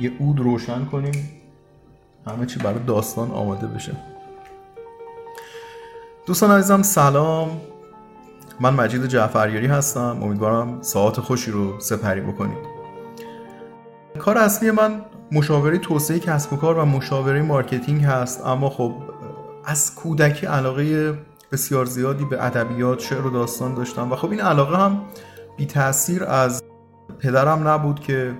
یه عود روشن کنیم. همه چی برای داستان آماده بشه. دوستان عزیزم سلام. من مجید جعفریاری هستم. امیدوارم ساعت خوشی رو سپری بکنید. کار اصلی من مشاوره توسعه کسب و کار و مشاوره مارکتینگ هست. اما خب از کودکی علاقه بسیار زیادی به ادبیات شعر و داستان داشتم. و خب این علاقه هم بی تاثیر از پدرم نبود که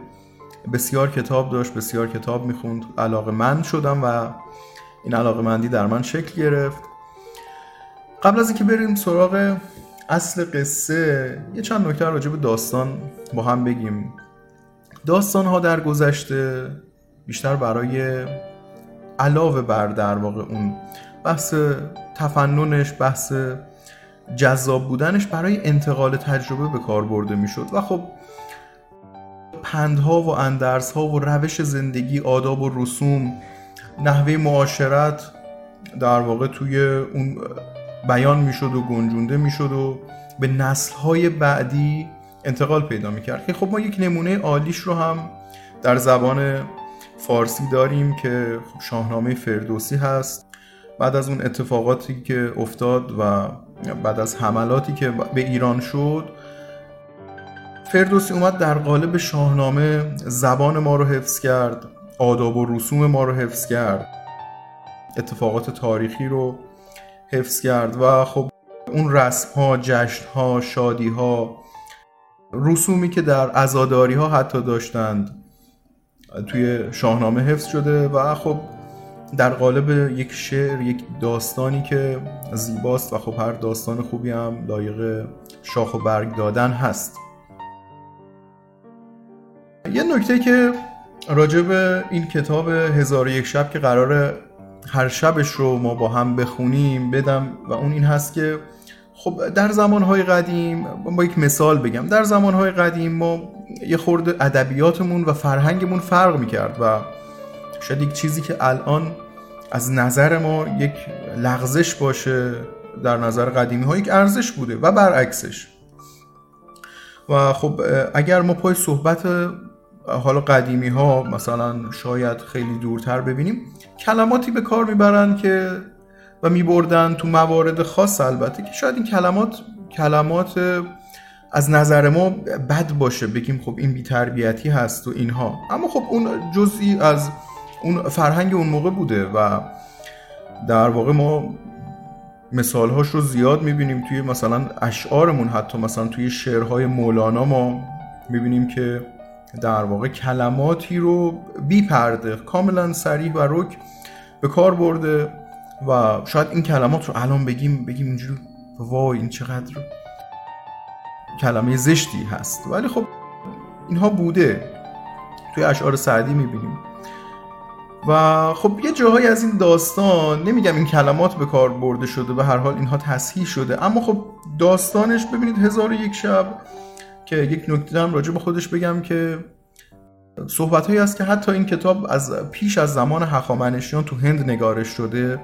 بسیار کتاب داشت بسیار کتاب می‌خوند. علاقه من شدم و این علاقه مندی در من شکل گرفت. قبل از اینکه بریم سراغ اصل قصه یه چند نکته راجع به داستان با هم بگیم. داستان ها در گذشته بیشتر برای علاوه بر در واقع اون بحث تفننش بحث جذاب بودنش برای انتقال تجربه به کار برده می‌شد. و خب پندها و اندرسها و روش زندگی آداب و رسوم نحوه معاشرت در واقع توی اون بیان می‌شد و گنجونده می‌شد و به نسلهای بعدی انتقال پیدا می‌کرد. که خب ما یک نمونه عالیش رو هم در زبان فارسی داریم که خب شاهنامه فردوسی هست. بعد از اون اتفاقاتی که افتاد و بعد از حملاتی که به ایران شد فردوسی اومد در قالب شاهنامه زبان ما رو حفظ کرد آداب و رسوم ما رو حفظ کرد اتفاقات تاریخی رو حفظ کرد و خب اون رسم ها جشن ها شادی ها رسومی که در ازاداری ها حتی داشتند توی شاهنامه حفظ شده و خب در قالب یک شعر یک داستانی که زیباست و خب هر داستان خوبی هم لایق شاخ و برگ دادن هست. یه نکته که راجع به این کتاب هزار یک شب که قرار هر شبش رو ما با هم بخونیم بدم و اون این هست که خب در زمانهای قدیم با یک مثال بگم در زمانهای قدیم ما یه خورده ادبیاتمون و فرهنگمون فرق می‌کرد و شاید یک چیزی که الان از نظر ما یک لغزش باشه در نظر قدیمی ها یک ارزش بوده و برعکسش. و خب اگر ما پای صحبت حالا قدیمی ها مثلا شاید خیلی دورتر ببینیم کلماتی به کار می‌برن که و میبردن تو موارد خاص البته که شاید این کلمات کلمات از نظر ما بد باشه بگیم خب این بیتربیتی هست و اینها. اما خب اون جزئی از اون فرهنگ اون موقع بوده و در واقع ما مثالهاش رو زیاد می‌بینیم توی مثلا اشعارمون حتی مثلا توی شعرهای مولانا ما می‌بینیم که در واقع کلماتی رو بی پرده کاملا سریح و رک به کار برده و شاید این کلمات رو الان بگیم بگیم اینجوری وای این چقدر کلمه زشتی هست. ولی خب اینها بوده. توی اشعار سعدی می‌بینیم. و خب یه جاهایی از این داستان نمیگم این کلمات به کار برده شده به هر حال اینها تصحیح شده اما خب داستانش ببینید هزار یک شب که یک نکته هم راجع به خودش بگم که صحبت هایی است که حتی این کتاب از پیش از زمان هخامنشیان تو هند نگارش شده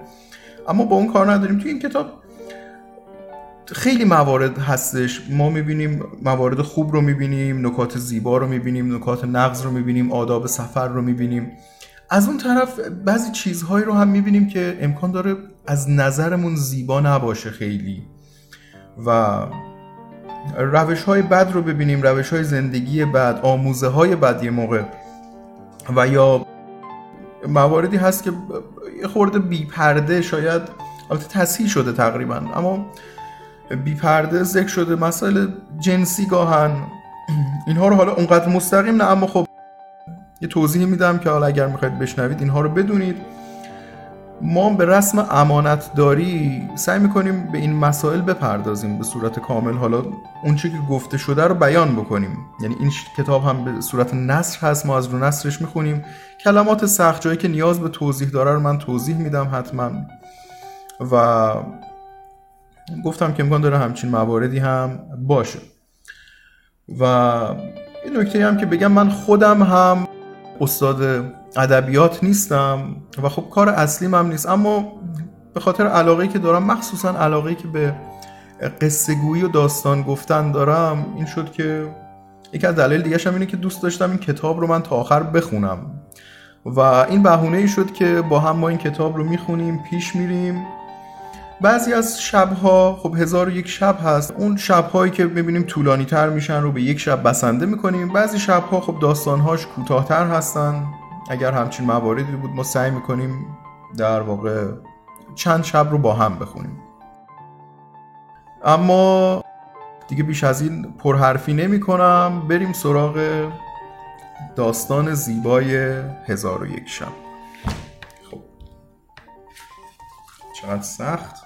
اما با اون کار نداریم. توی این کتاب خیلی موارد هستش. ما می‌بینیم موارد خوب رو می‌بینیم نکات زیبا رو می‌بینیم نکات نقض رو می‌بینیم آداب سفر رو می‌بینیم. از اون طرف بعضی چیزهایی رو هم می‌بینیم که امکان داره از نظرمون زیبا نباشه خیلی. و روش های بد رو ببینیم روش های زندگی بد آموزه های بد یه موقع. و یا مواردی هست که خورده بی پرده شاید البته تصحیح شده تقریبا اما بی پرده ذکر شده مسائل جنسی گاهن. اینها رو حالا اونقدر مستقیم نه اما خب یه توضیح میدم که حالا اگر می‌خواید بشنوید اینها رو بدونید. ما به رسم امانت داری سعی می‌کنیم به این مسائل بپردازیم به صورت کامل. حالا اون که گفته شده رو بیان بکنیم. یعنی این کتاب هم به صورت نصر هست ما از رو نصرش می‌خونیم. کلمات سخت جایی که نیاز به توضیح داره رو من توضیح میدم حتما. و گفتم که امکان داره همچین مواردی هم باشه. و این نکته هم که بگم من خودم هم استاد ادبیات نیستم و خب کار اصلیم هم نیست. اما به خاطر علاقه که دارم مخصوصا علاقه که به قصه گویی و داستان گفتن دارم این شد که یکی از دلایل دیگه اینه که دوست داشتم این کتاب رو من تا آخر بخونم. و این بهونه ای شد که با هم ما این کتاب رو می‌خونیم پیش میریم. بعضی از شبها خب هزار و یک شب هست. اون شبهایی که می‌بینیم طولانی تر میشن رو به یک شب بسنده می‌کنیم. بعضی شبها خب داستانهاش کوتاهتر هستن. اگر همچین مواردی بود ما سعی می‌کنیم در واقع چند شب رو با هم بخونیم. اما دیگه بیش از این پرحرفی نمی کنم بریم سراغ داستان زیبای هزار و یک شب. خب. چقدر سخت.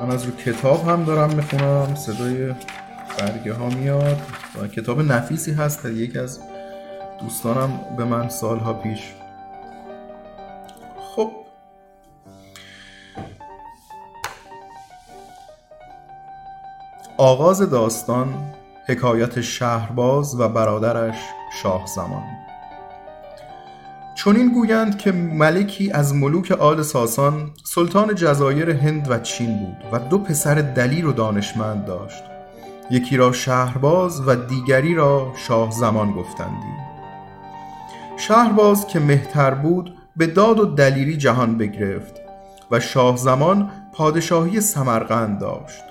من از رو کتاب هم دارم می‌خونم صدای برگه ها میاد. و کتاب نفیسی هست در یکی از دوستانم به من سالها پیش خب. آغاز داستان حکایت شهرباز و برادرش شاه زمان چون این گویند که ملکی از ملوک آل ساسان سلطان جزایر هند و چین بود و دو پسر دلیر و دانشمند داشت. یکی را شهرباز و دیگری را شاه زمان گفتندی. شهرباز که مهتر بود به داد و دلیری جهان بگرفت و شاه زمان پادشاهی سمرقند داشت.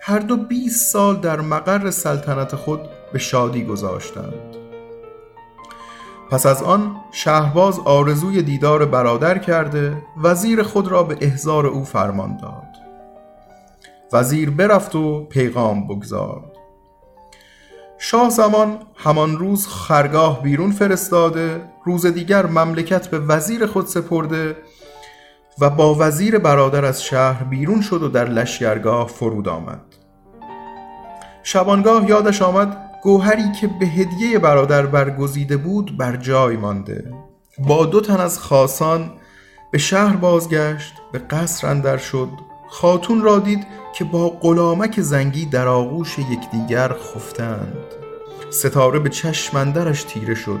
هر دو 20 سال در مقر سلطنت خود به شادی گذاشتند. پس از آن شهرباز آرزوی دیدار برادر کرده وزیر خود را به احضار او فرمان داد. وزیر برفت و پیغام بگذارد شاه زمان همان روز خرگاه بیرون فرستاده روز دیگر مملکت به وزیر خود سپرده و با وزیر برادر از شهر بیرون شد و در لشگرگاه فرود آمد. شبانگاه یادش آمد گوهری که به هدیه برادر برگزیده بود بر جای مانده. با دو تن از خاصان به شهر بازگشت به قصر اندر شد. خاتون را دید که با غلامک زنگی در آغوش یکدیگر خفتند. ستاره به چشمندرش تیره شد.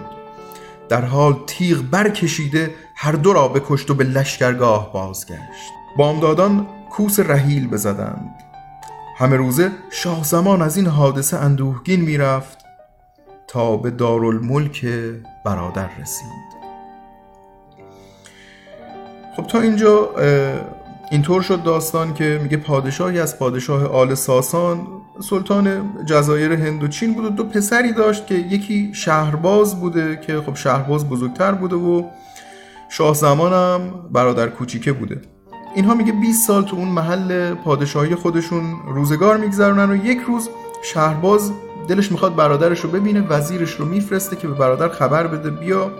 در حال تیغ برکشیده هر دو را بکشت و به لشکرگاه بازگشت. بامدادان کوس رحیل بزدند. همه روزه شاه زمان از این حادثه اندوهگین می‌رفت تا به دارالملک برادر رسید. خب تا اینجا اینطور شد داستان که میگه پادشاهی از پادشاه آل ساسان سلطان جزایر هند و چین بود و دو پسری داشت که یکی شهرباز بوده که خب شهرباز بزرگتر بوده و شاه زمانم برادر کوچیکه بوده. اینها میگه 20 سال تو اون محل پادشاهی خودشون روزگار میگذرونن و یک روز شهرباز دلش می‌خواد برادرش رو ببینه وزیرش رو میفرسته که به برادر خبر بده بیا.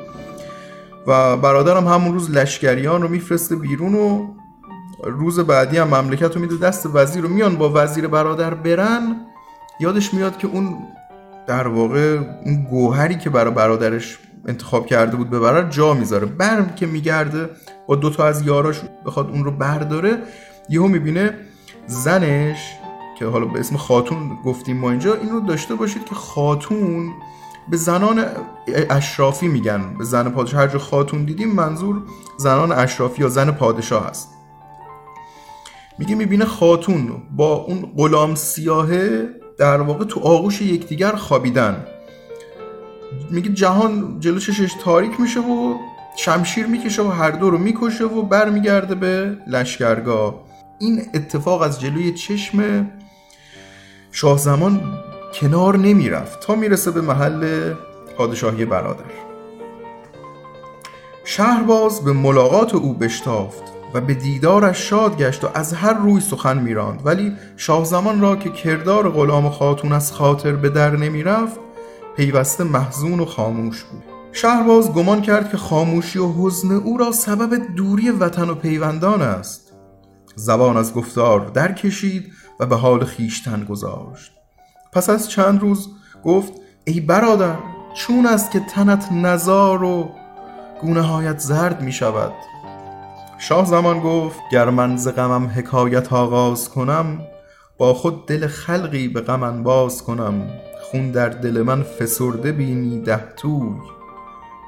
و برادرم همون روز لشکریان رو میفرسته بیرون و روز بعدی هم مملکت رو میده دست وزیر رو میان با وزیر برادر برن. یادش میاد که اون در واقع اون گوهری که برای برادرش انتخاب کرده بود ببره جا می‌ذاره. برم که میگرده با دوتا از یاراش بخواد اون رو برداره یهو می‌بینه زنش که حالا به اسم خاتون گفتیم ما اینجا این رو داشته باشید که خاتون به زنان اشرافی میگن. به زن پادشاه هر جا خاتون دیدیم منظور زنان اشرافی یا زن پادشاه هست. میگه می‌بینه خاتون با اون غلام سیاهه در واقع تو آغوش یکدیگر خوابیدن. میگه جهان جلو چشش تاریک میشه و شمشیر می‌کشه و هر دو رو می‌کشه و برمیگرده به لشکرگاه. این اتفاق از جلوی چشم شاه زمان کنار نمی‌رفت تا می‌رسه به محل پادشاهی برادر. شهرباز به ملاقات او بشتافت و به دیدارش شاد گشت و از هر روی سخن میراند. ولی شاه زمان را که کردار غلام خاتون از خاطر به در نمی‌رفت پیوسته محزون و خاموش بود. شهرباز گمان کرد که خاموشی و حزن او را سبب دوری وطن و پیوندان است. زبان از گفتار در کشید و به حال خیشتن گذاشت. پس از چند روز گفت ای برادر چون است که تنت نزار و گونه هایت زرد می شود شاه زمان گفت گر من ز غمم حکایت آغاز کنم با خود دل خلقی به غم باز کنم. خون در دل من فسرده بینی ده توی.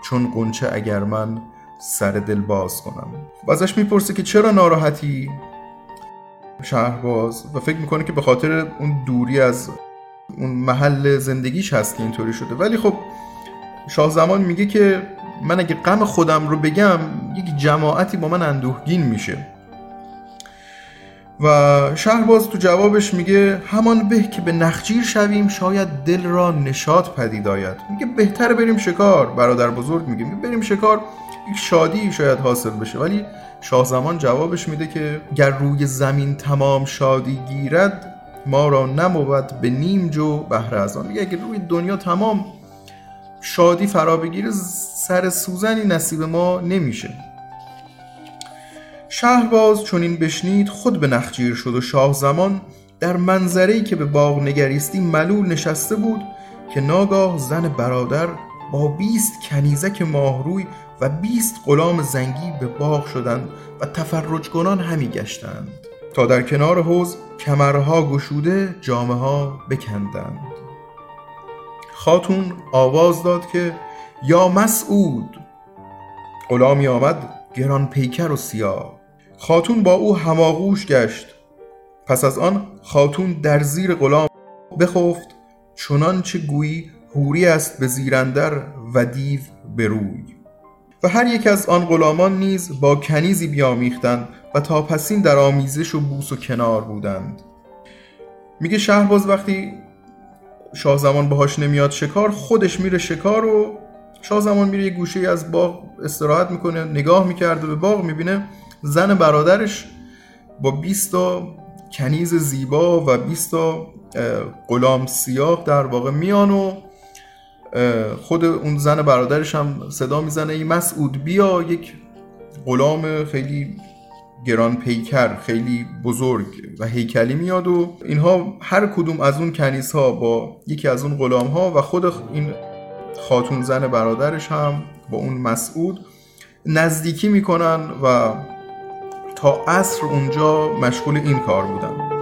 چون قنچه اگر من سر دل باز کنم. و ازش می‌پرسه که چرا ناراحتی؟ شهرباز و فکر می‌کنه که به خاطر اون دوری از اون محل زندگیش هست که اینطوری شده. ولی خب شاه زمان میگه که من اگه غم خودم رو بگم یک جماعتی با من اندوهگین میشه. و شهرباز تو جوابش میگه همان به که به نخجیر شویم شاید دل را نشاط پدید آید. میگه بهتر بریم شکار برادر بزرگ میگه. بریم شکار یک شادی شاید حاصل بشه. ولی شاه زمان جوابش میده که گر روی زمین تمام شادی گیرد ما را نمود به نیم جو بهره از آن. میگه اگر روی دنیا تمام شادی فرا بگیره سر سوزنی نصیب ما نمیشه. شهرباز چون این بشنید خود به نخجیر شد و شاه زمان در منظری که به باغ نگریستی ملول نشسته بود که ناگاه زن برادر با بیست کنیزک ماهروی و بیست غلام زنگی به باغ شدند و تفرج کنان همی گشتند. تا در کنار حوز کمرها گشوده جامه ها بکندند. خاتون آواز داد که یا مسعود. غلامی آمد گران پیکر و سیاه. خاتون با او هماغوش گشت. پس از آن خاتون در زیر غلام بخفت چنان چه گویی هوری است به زیرندر و دیو به روی. و هر یک از آن غلامان نیز با کنیزی بیامیختند و تا پسین در آمیزش و بوس و کنار بودند. میگه شهرباز وقتی شاه زمان باهاش نمیاد شکار خودش میره شکار و شاه زمان میره یه گوشه از باغ استراحت می‌کنه نگاه می‌کرده به باغ می‌بینه. زن برادرش با 20 کنیز زیبا و 20 غلام سیاه در واقع میان و خود اون زن برادرش هم صدا می‌زنه ای مسعود بیا یک غلام خیلی گران پیکر خیلی بزرگ و هیکلی میاد و اینها هر کدوم از اون کنیس ها با یکی از اون غلام ها و خود این خاتون زن برادرش هم با اون مسعود نزدیکی می‌کنن و تا عصر اونجا مشغول این کار بودن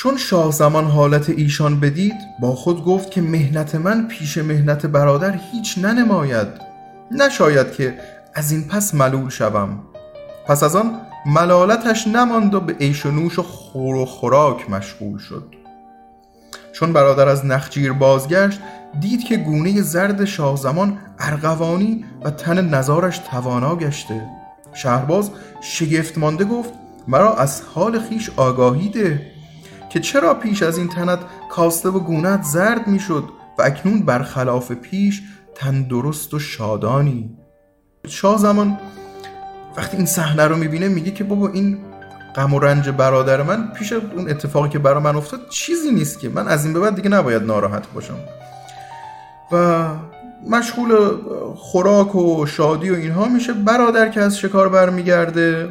چون شاه زمان حالت ایشان بدید با خود گفت که مهنت من پیش مهنت برادر هیچ ننماید. نشاید که از این پس ملول شوم. پس از آن ملالتش نماند و به عیش و نوش و خور و خوراک مشغول شد. چون برادر از نخجیر بازگشت دید که گونه زرد شاه زمان ارغوانی و تن نزارش توانا گشته. شهرباز شگفت مانده گفت مرا از حال خیش آگاهی ده. که چرا پیش از این تنت کاسته و گونت زرد می‌شد و اکنون برخلاف پیش تندرست و شادانی؟ شاه زمان وقتی این صحنه رو می‌بینه میگه که بابا این غم و رنج برادر من پیش اون اتفاقی که برا من افتاد چیزی نیست که. من از این به بعد دیگه نباید ناراحت باشم. و مشغول خوراک و شادی و اینها میشه برادر که از شکار برمیگرده.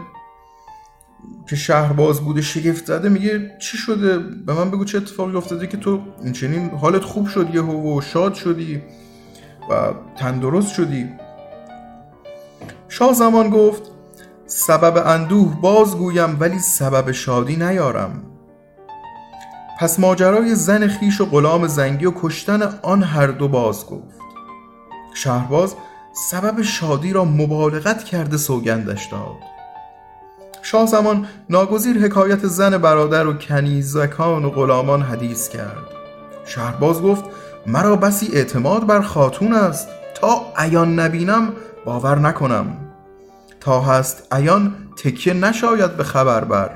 که شهرباز بوده شگفت زده میگه چی شده؟ به من بگو چه اتفاقی افتاده که تو این چنین حالت خوب شد یه و شاد شدی و تندرست شدی. شاه زمان گفت سبب اندوه بازگویم ولی سبب شادی نیارم. پس ماجرای زن خیش و غلام زنگی و کشتن آن هر دو باز گفت. شهرباز سبب شادی را مبالغت کرده سوگندش داد. شاه زمان ناگزیر حکایت زن برادر و کنیزکان و غلامان حدیث کرد. شهرباز گفت مرا بسی اعتماد بر خاتون است. تا عیان نبینم باور نکنم. تا هست عیان تکیه نشاید به خبر بر.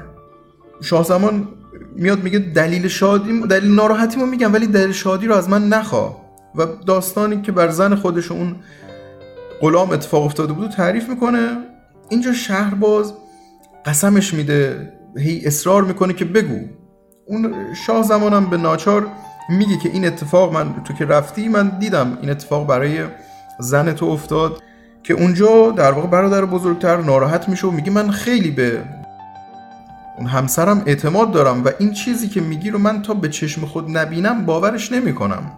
شاه زمان میاد میگه دلیل شادی دلیل ناراحتی ما میگم ولی دلیل شادی رو از من نخوا. و داستانی که بر زن خودش اون غلام اتفاق افتاده بود تعریف می‌کنه. اینجا شهرباز قسمش میده هی اصرار می‌کنه که بگو. اون شاه زمانم به ناچار میگه که این اتفاق من تو که رفتی من دیدم این اتفاق برای زن تو افتاد که اونجا در واقع برادر بزرگتر ناراحت میشه و میگه من خیلی به اون همسرم اعتماد دارم و این چیزی که میگی رو من تا به چشم خود نبینم باورش نمی‌کنم.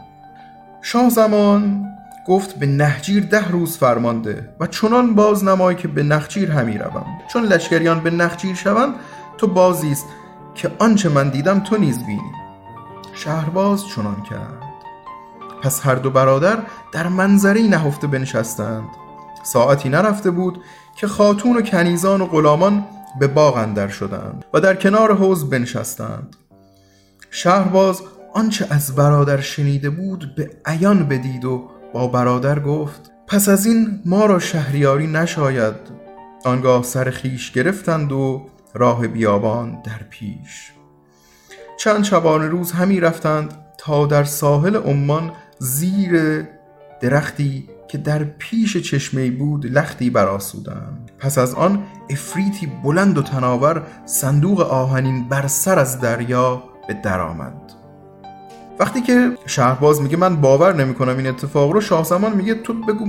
شاه زمان گفت به نهجیر ده روز فرمانده و چنان باز نمای که به نخجیر همی روم. چون لشکریان به نخجیر شوند تو بازیست که آنچه من دیدم تو نیز بینی. شهرباز چنان کرد. پس هر دو برادر در منظری نهفته بنشستند. ساعتی نرفته بود که خاتون و کنیزان و غلامان به باغ اندر شدند و در کنار حوز بنشستند. شهرباز آنچه از برادر شنیده بود به عیان بدید و با برادر گفت پس از این ما را شهریاری نشاید. آنگاه سر خیش گرفتند و راه بیابان در پیش. چند شبانه روز همی رفتند تا در ساحل عمان زیر درختی که در پیش چشمه بود لختی براسودند پس از آن افریتی بلند و تناور صندوق آهنین بر سر از دریا به در آمد. وقتی که شهرباز میگه من باور نمی‌کنم این اتفاق رو شاه زمان میگه تو بگو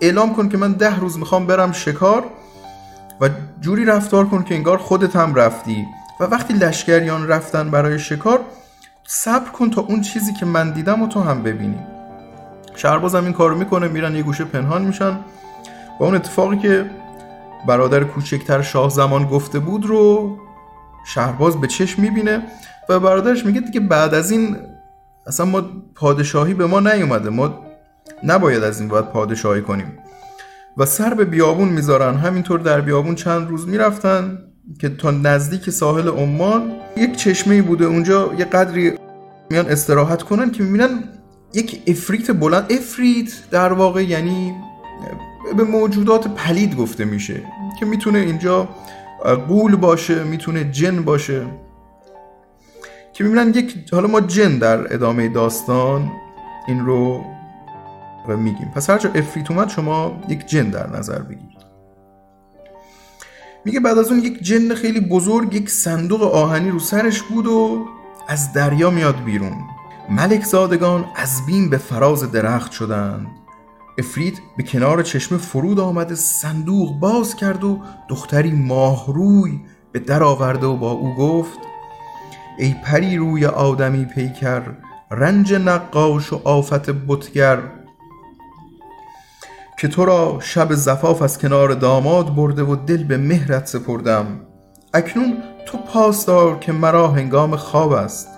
اعلام کن که من ده روز می‌خوام برم شکار و جوری رفتار کن که انگار خودت هم رفتی. و وقتی لشکریان رفتن برای شکار صبر کن تا اون چیزی که من دیدم و تو هم ببینی. شهرباز هم این کارو می‌کنه میرن یه گوشه پنهان میشن. و اون اتفاقی که برادر کوچکتر شاه زمان گفته بود رو شهرباز به چشم می‌بینه و برادرش میگه دیگه بعد از این اصلا ما پادشاهی به ما نیومده. ما نباید از این باید پادشاهی کنیم. و سر به بیابون می‌ذارن. همینطور در بیابون چند روز می‌رفتن که تا نزدیک ساحل عمان یک چشمه بوده. اونجا یه قدری میان استراحت کنن که می‌بینن یک افریت بلند. افریت در واقع یعنی به موجودات پلید گفته میشه که می‌تونه اینجا قول باشه می‌تونه جن باشه. که می‌بینن یک حالا ما جن در ادامه داستان این رو میگیم. پس هرچه افریت اومد شما یک جن در نظر بگیرید. میگه بعد از اون یک جن خیلی بزرگ یک صندوق آهنی رو سرش بود و از دریا میاد بیرون. ملک زادگان از بین به فراز درخت شدند. افرید به کنار چشمه فرود آمده صندوق باز کرد و دختری ماهروی به در آورده و با او گفت ای پری روی آدمی پیکر رنج نقاش و آفت بتگر. که تو را شب زفاف از کنار داماد برده و دل به مهرت سپردم. اکنون تو پاسدار که مرا هنگام خواب است.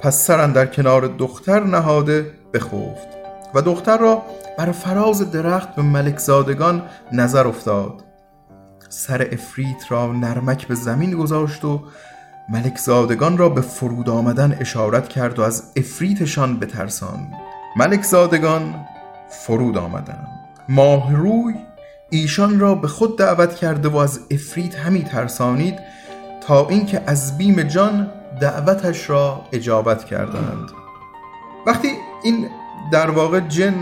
پس سرن در کنار دختر نهاده بخفت و دختر را بر فراز درخت به ملک زادگان نظر افتاد. سر افریت را نرمک به زمین گذاشت و ملک زادگان را به فرود آمدن اشارت کرد و از افریتشان بترسان ملک زادگان فرود آمدند. ماهروی ایشان را به خود دعوت کرده و از افریت همی ترسانید تا اینکه از بیم جان دعوتش را اجابت کردند. وقتی این در واقع جن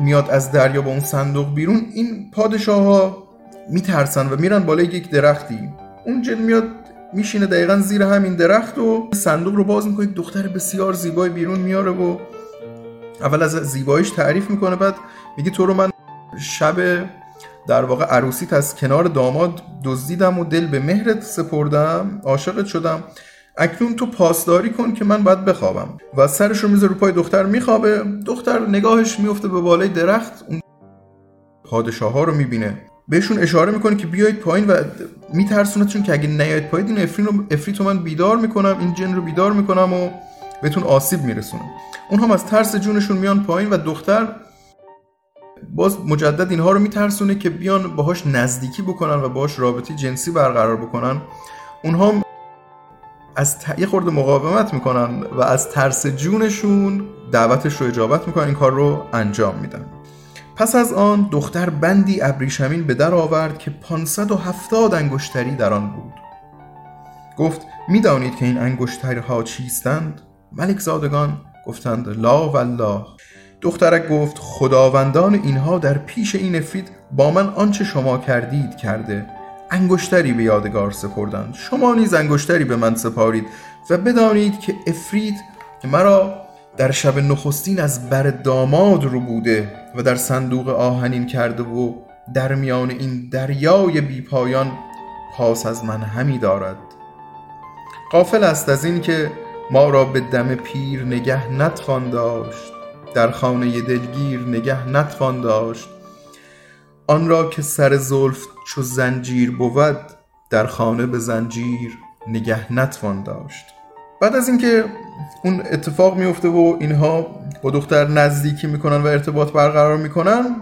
میاد از دریا با اون صندوق بیرون این پادشاه ها میترسن و میرن بالای یک درختی. اون جن میاد میشینه دقیقا زیر همین درخت و صندوق رو باز می‌کنه. دختر بسیار زیبای بیرون میاره و اول از زیباییش تعریف می‌کنه بعد میگه تو رو من شب در واقع عروسیت از کنار داماد دزدیدم و دل به مهرت سپردم عاشقت شدم. اکنون تو پاسداری کن که من باید بخوابم. و سرش رو می‌ذاره رو پای دختر میخوابه. دختر نگاهش میفته به بالای درخت. اون پادشاه ها رو می‌بینه. بهشون اشاره می‌کنه که بیایید پایین و میترسونه چون که اگه نیاید پایین این افرین رو افریت من بیدار می‌کنم این جن رو بیدار می‌کنم و بهتون آسیب میرسونم. اون هم از ترس جونشون میان پایین و دختر باز مجدد اینها رو میترسونه که بیان باهاش نزدیکی بکنن و باهاش رابطه جنسی برقرار بکنن. اونها از ت... یه خورده مقاومت می‌کنن و از ترس جونشون دعوتش رو اجابت می‌کنن این کار رو انجام میدن. پس از آن دختر بندی ابریشمین به در آورد که 570 انگشتری در آن بود. گفت می‌دانید که این انگشتری ها چیستند؟ ملک زادگان گفتند لا والله. دخترک گفت خداوندان اینها در پیش این افرید با من آنچه شما کردید کرده. انگشتری به یادگار سپردند. شما نیز انگشتری به من سپارید و بدانید که افرید مرا در شب نخستین از بر داماد رو بوده و در صندوق آهنین کرده و در میان این دریای بی پایان پاس از من همی دارد. قافل است از این که ما را به دم پیر نگه نتوان داشت در خانه دلگیر نگه نتوان داشت. آن را که سر زلف چو زنجیر بود در خانه به زنجیر نگه نتوان داشت. بعد از اینکه اون اتفاق میفته و اینها با دختر نزدیکی می‌کنن و ارتباط برقرار می‌کنن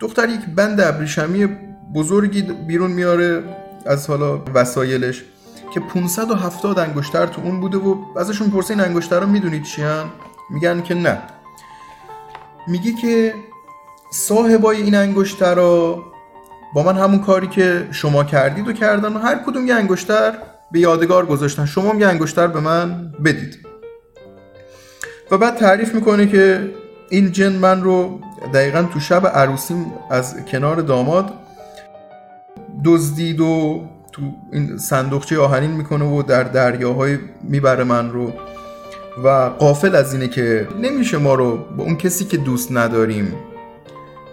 دختر یک بند ابریشمی بزرگی بیرون میاره از حالا وسایلش که 570 انگشتر تو اون بوده و ازشون پرسه این انگشتر رو می‌دونید چی؟ میگن که نه میگه که صاحبای این انگشتر رو با من همون کاری که شما کردید و کردن و هر کدوم یه انگشتر به یادگار گذاشتن. شما هم یه انگشتر به من بدید. و بعد تعریف می‌کنه که این جن من رو دقیقا تو شب عروسیم از کنار داماد دزدید و تو این صندوقچه آهنین می‌کنه و در دریاهای می‌بره من رو. و قافل از اینه که نمیشه ما رو با اون کسی که دوست نداریم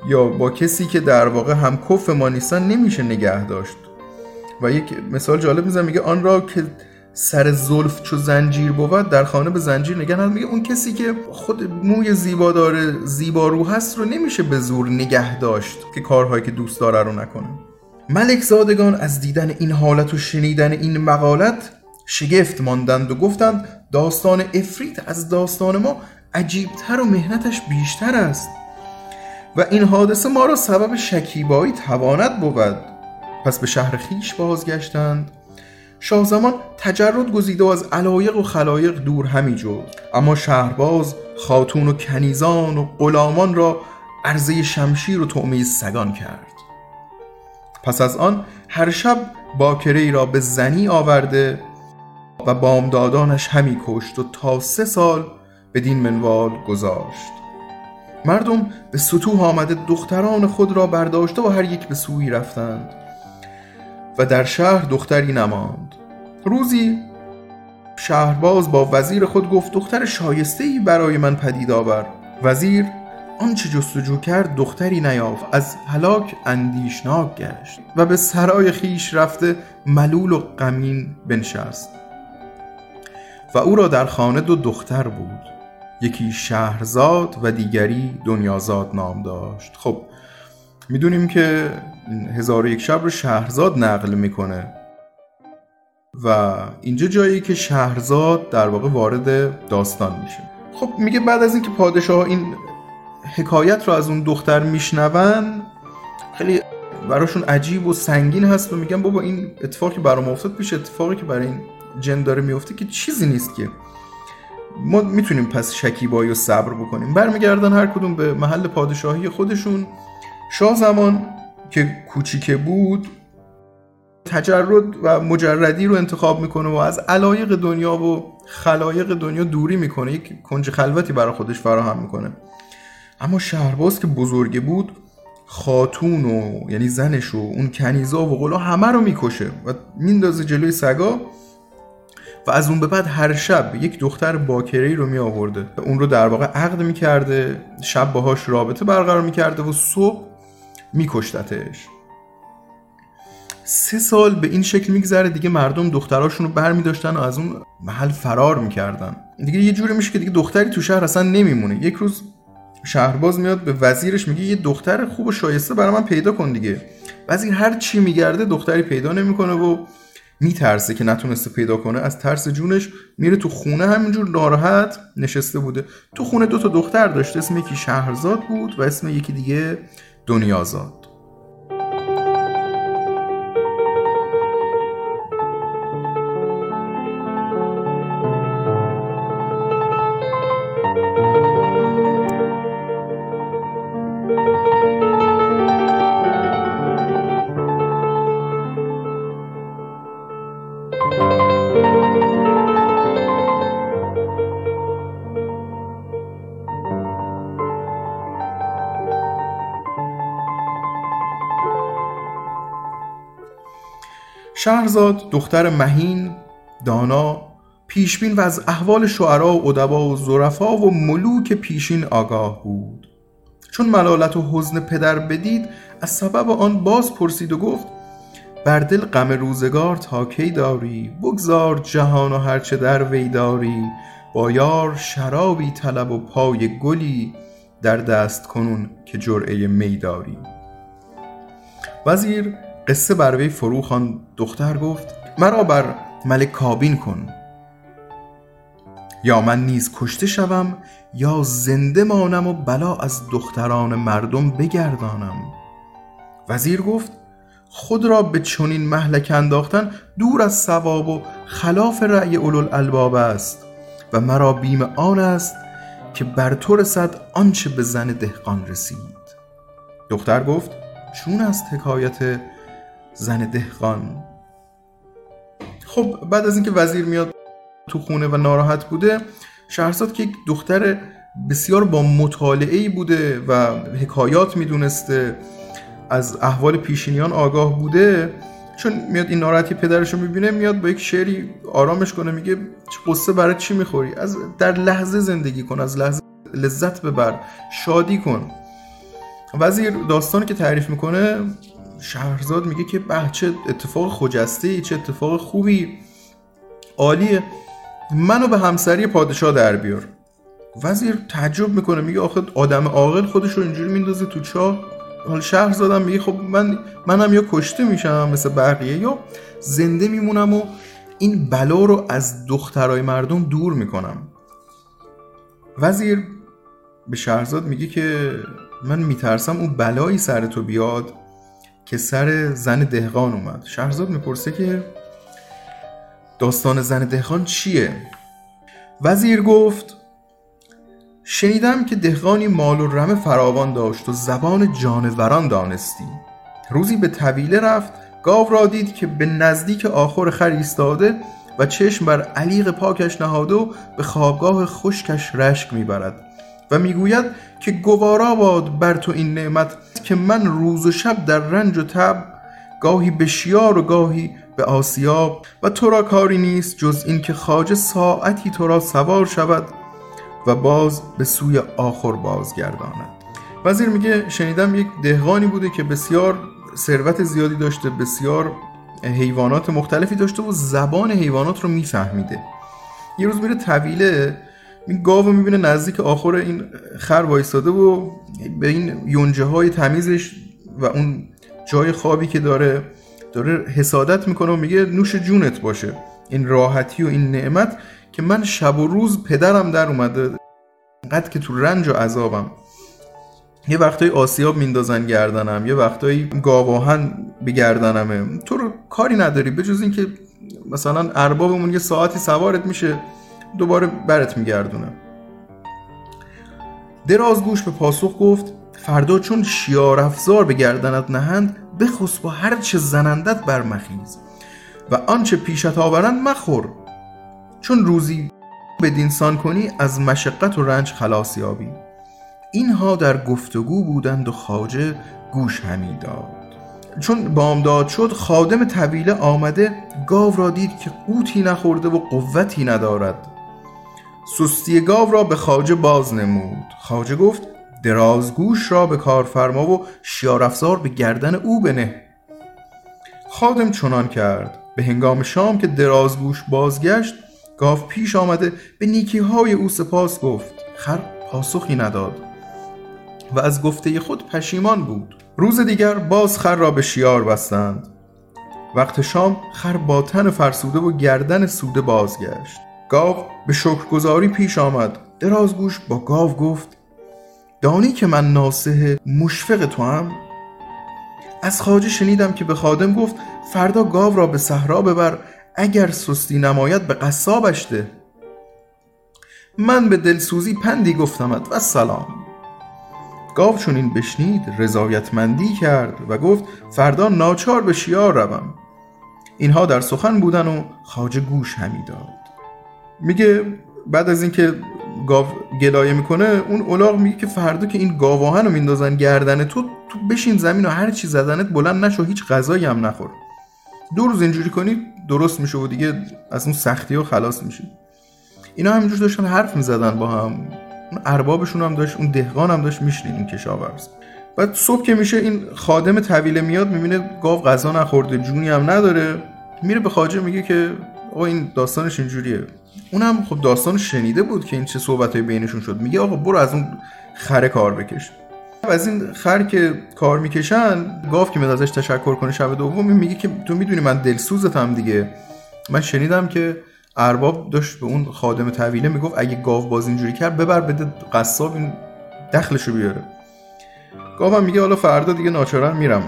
یا با کسی که در واقع هم کف ما نیستن نمیشه نگه داشت. و یک مثال جالب میزن میگه آن را که سر زلف چو زنجیر بود در خانه به زنجیر نگه میگه اون کسی که خود موی زیبا داره زیبا رو هست رو نمیشه به زور نگه داشت که کارهایی که دوست داره رو نکنه. ملک زادگان از دیدن این حالت و شنیدن این مقالت شگفت ماندند و گفتند داستان افریت از داستان ما عجیبتر و مهنتش بیشتر است و این حادثه ما را سبب شکیبایی تواند بود. پس به شهر خیش بازگشتند. شاه زمان تجرد گزیده و از علایق و خلایق دور همی جد اما شهرباز خاتون و کنیزان و غلامان را عرضه شمشیر و تعمه سگان کرد. پس از آن هر شب باکره ای را به زنی آورده و بامدادانش همی کشت و تا سه سال بدین منوال گذاشت. مردم به سطوح آمده دختران خود را برداشته و هر یک به سوی رفتند. و در شهر دختری نماند. روزی شهرباز با وزیر خود گفت دختر شایسته ای برای من پدید آور. وزیر آنچه جستجو کرد دختری نیافت. از هلاک اندیشناک گشت و به سرای خیش رفته ملول و غمین بنشست و او را در خانه دو دختر بود. یکی شهرزاد و دیگری دنیازاد نام داشت. خب می‌دونیم که هزار یک شب رو شهرزاد نقل می‌کنه. و اینجا جایی که شهرزاد در واقع وارد داستان میشه. خب میگه بعد از اینکه پادشاه این حکایت رو از اون دختر میشنون خیلی براشون عجیب و سنگین هست و میگن بابا این اتفاقی برام افتاد پیش اتفاقی که برای این جن داره میفته که چیزی نیست که. ما می‌تونیم پس شکیبایی و صبر بکنیم. برمیگردن هر کدوم به محل پادشاهی خودشون. شاه زمان که کوچیکه بود تجرد و مجردی رو انتخاب می‌کنه و از علایق دنیا و خلایق دنیا دوری می‌کنه. یک کنج خلوتی برای خودش فراهم می‌کنه. اما شهرباز که بزرگه بود خاتون و یعنی زنش و اون کنیزا و غلا همه رو می‌کشه و میندازه جلوی سگا و از اون به بعد هر شب یک دختر باکری رو می آورده اون رو در واقع عقد می‌کرده شب باهاش رابطه برقرار می‌کرده و صبح میکشتتش. سه سال به این شکل میگذره دیگه مردم دختراشون رو بر و از اون محل فرار می‌کردن. دیگه یه جوری میشه که دیگه دختری تو شهر اصلا نمیمونه. یک روز شهرباز میاد به وزیرش میگه یه دختر خوب و شایسته برای من پیدا کن دیگه. وزیر هر چی میگرده دختری پیدا نمی‌کنه و میترسه که نتونسته پیدا کنه. از ترس جونش میره تو خونه همینجور ناراحت نشسته بوده. تو خونه دو تا دختر داشته اسم یکی شهرزاد بود و اسم یکی دیگه دنیازاد شهرزاد دختر مهین دانا پیشبین و از احوال شعرا و ادبا و زرفا و ملوک پیشین آگاه بود. چون ملالت و حزن پدر بدید از سبب آن باز پرسید و گفت بر دل غم روزگار تا کی داری؟ بگذار جهان و هرچه در وی داری. با یار شرابی طلب و پای گلی در دست کنون که جرعه می داری. وزیر قصه بر وی فرو خواند. دختر گفت مرا بر ملک کابین کن. یا من نیز کشته شوم یا زنده مانم و بلا از دختران مردم بگردانم. وزیر گفت خود را به چنین مهلک انداختن دور از ثواب و خلاف رأی اولوالالباب است و مرا بیم آن است که بر تو رسد آنچه به زن دهقان رسید. دختر گفت چون است حکایت زن دهقان. خب بعد از اینکه وزیر میاد تو خونه و ناراحت بوده شهرزاد که یک دختر بسیار با مطالعه بوده و حکایات می‌دونسته از احوال پیشینیان آگاه بوده چون میاد این ناراحتی پدرش رو می‌بینه میاد با یک شعری آرامش کنه میگه قصه برای چی می‌خوری؟ از در لحظه زندگی کن از لحظه لذت ببر شادی کن. وزیر داستانی که تعریف می‌کنه شهرزاد میگه که به چه اتفاق خجسته چه اتفاق خوبی. عالیه. منو به همسری پادشاه در بیار. وزیر تعجب می‌کنه میگه آخه آدم عاقل خودش رو اینجوری میندازه تو چاه. حال شهر زادم میگه خب من منم یا کشته میشم مثل بقیه یا زنده میمونم و این بلا رو از دخترای مردم دور می‌کنم. وزیر به شهرزاد میگه که من میترسم اون بلایی سر تو بیاد. که سر زن دهقان اومد. شهرزاد می‌پرسه که داستان زن دهقان چیه؟ وزیر گفت شنیدم که دهقانی مال و رم فراوان داشت و زبان جانوران دانستی. روزی به طویله رفت گاو را دید که به نزدیک آخر خر ایستاده و چشم بر علیق پاکش نهاده و به خوابگاه خشکش رشک می‌برد. و می‌گوید که گوارا باد بر تو این نعمت که من روز و شب در رنج و تب گاهی به شیار و گاهی به آسیاب و تو را کاری نیست جز اینکه خواجه ساعتی تو را سوار شود و باز به سوی آخر بازگرداند. وزیر میگه شنیدم یک دهقانی بوده که بسیار ثروت زیادی داشته بسیار حیوانات مختلفی داشته و زبان حیوانات رو میفهمیده. یه روز میره طویله این گاو می‌بینه نزدیک آخر این خر وایستاده و به این یونجه های تمیزش و اون جای خوابی که داره داره حسادت می‌کنه و میگه نوش جونت باشه. این راحتی و این نعمت که من شب و روز پدرم در اومده. قد که تو رنج و عذابم. یه وقتایی آسیاب میندازن گردنم یه وقتایی گاواهن به گردنمه تو رو کاری نداری به جز اینکه مثلا اربابمون یه ساعتی سوارت میشه. دوباره برت میگردونه درازگوش به پاسخ گفت فردا چون شیار افزار به گردنت نهند بخص با هر چه زنندت برمخیز و آنچه پیشت آورند مخور. چون روزی بدینسان کنی از مشقت و رنج خلاص یابی. اینها در گفتگو بودند و خاجه گوش همی داد. چون بامداد شد خادم طویله آمده گاو را دید که قوتی نخورده و قوتی ندارد. سستی گاو را به خاجه باز نمود. خاجه گفت درازگوش را به کار فرما و شیارافزار به گردن او بنه. خادم چنان کرد. به هنگام شام که درازگوش بازگشت گاو پیش آمده به نیکی های او سپاس گفت. خر پاسخی نداد و از گفته خود پشیمان بود. روز دیگر باز خر را به شیار بستند. وقت شام خر با تن فرسوده و گردن سوده بازگشت. گاو به شکرگزاری پیش آمد. درازگوش با گاو گفت دانی که من ناسه مشفق تو هم از خاجه شنیدم که به خادم گفت فردا گاو را به صحرا ببر اگر سستی نماید به قصابش ده. من به دلسوزی پندی گفتمت و سلام گاو چون این بشنید رضایتمندی کرد و گفت فردا ناچار به شیار روم. اینها در سخن بودن و خاجه گوش همی داد. میگه بعد از اینکه گاو گلایه می‌کنه اون اولاغ میگه که فردا که این گاواهن رو میندازن گردن تو تو بشین زمین و هر چی زدنت بلند نشو هیچ غذایی هم نخور. دو روز اینجوری کنی درست میشه و دیگه از اون سختی ها خلاص میشه اینا همینجور داشتن حرف می‌زدن با هم. اون اربابشون هم داشت اون دهقان هم داشت میشنید این کشاورز. بعد صبح که میشه این خادم طویله میاد می‌بینه گاو غذا نخورده جونی هم نداره. میره به خاجه میگه که آقا این داستانش اینجوریه. اونم خب داستان شنیده بود که این چه صحبت بینشون شد. میگه آقا برو از اون خره کار بکش. از این خر که کار می‌کشن گاو که ازش تشکر کنه شب دوم میگه که تو می‌دونی من دلسوزتم دیگه. من شنیدم که ارباب داشت به اون خادم طویله می‌گفت اگه گاو باز اینجوری کرد ببر بده قصاب این دخلشو بیاره. گاوم میگه حالا فردا دیگه ناچارن میرم.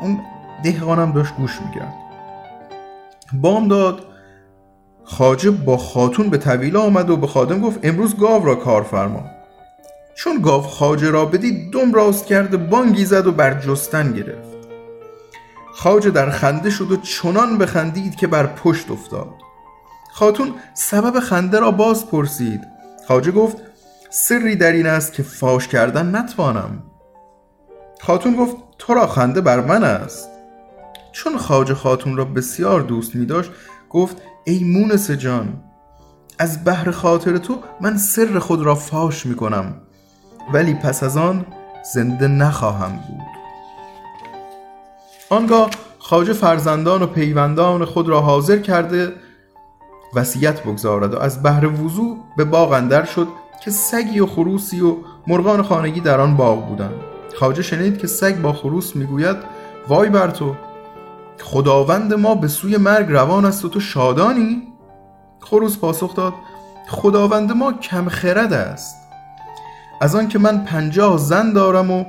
اون دهقانم داشت گوش می‌کرد. بام داد. خاجه با خاتون به طویله آمد و به خادم گفت امروز گاو را کار فرما. چون گاو خاجه را بدید دم راست کرده بانگی زد و بر جستن گرفت. خاجه در خنده شد و چنان بخندید که بر پشت افتاد. خاتون سبب خنده را باز پرسید. خاجه گفت سری در این است که فاش کردن نتوانم. خاتون گفت تو را خنده بر من است. چون خاجه خاتون را بسیار دوست می داشت گفت ای مونس جان از بحر خاطر تو من سر خود را فاش می کنم ولی پس از آن زنده نخواهم بود. آنگاه خاجه فرزندان و پیوندان خود را حاضر کرده وصیت بگذارد و از بحر وضوع به باغ اندر شد که سگی و خروسی و مرغان خانگی در آن باغ بودند. خواجه شنید که سگ با خروس می‌گوید وای بر تو خداوند ما به سوی مرگ روان است و تو شادانی. خروس پاسخ داد خداوند ما کم خرد است. از آن که من پنجاه زن دارم و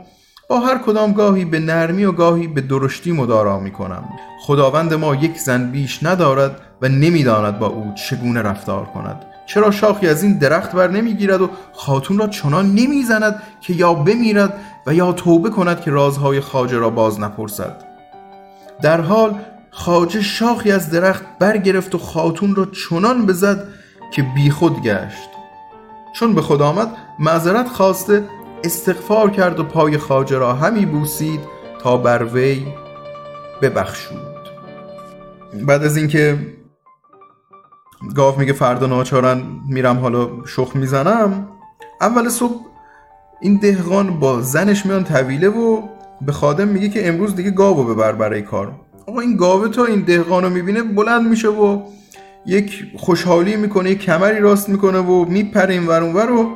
با هر کدام گاهی به نرمی و گاهی به درشتی مدارا می کنم خداوند ما یک زن بیش ندارد و نمی‌داند با او چگونه رفتار کند. چرا شاخی از این درخت بر نمی‌گیرد و خاتون را چنان نمی‌زند که یا بمیرد و یا توبه کند که رازهای خاجه را باز نپرسد؟ در حال خاجه شاخی از درخت برگرفت و خاتون را چنان بزد که بیخود گشت. چون به خود آمد معذرت خواسته استغفار کرد و پای خاجه را همی بوسید تا بر وی ببخشود. بعد از اینکه گاو میگه فردا ناچارن میرم حالا شخ می‌زنم اول صبح این دهقان با زنش میان طویله و به خادم میگه که امروز دیگه گاو ببر برای کار. آقا این گاوه تا این دهقان رو می‌بینه بلند میشه و یک خوشحالی می‌کنه یک کمری راست می‌کنه و میپره این ور اونور و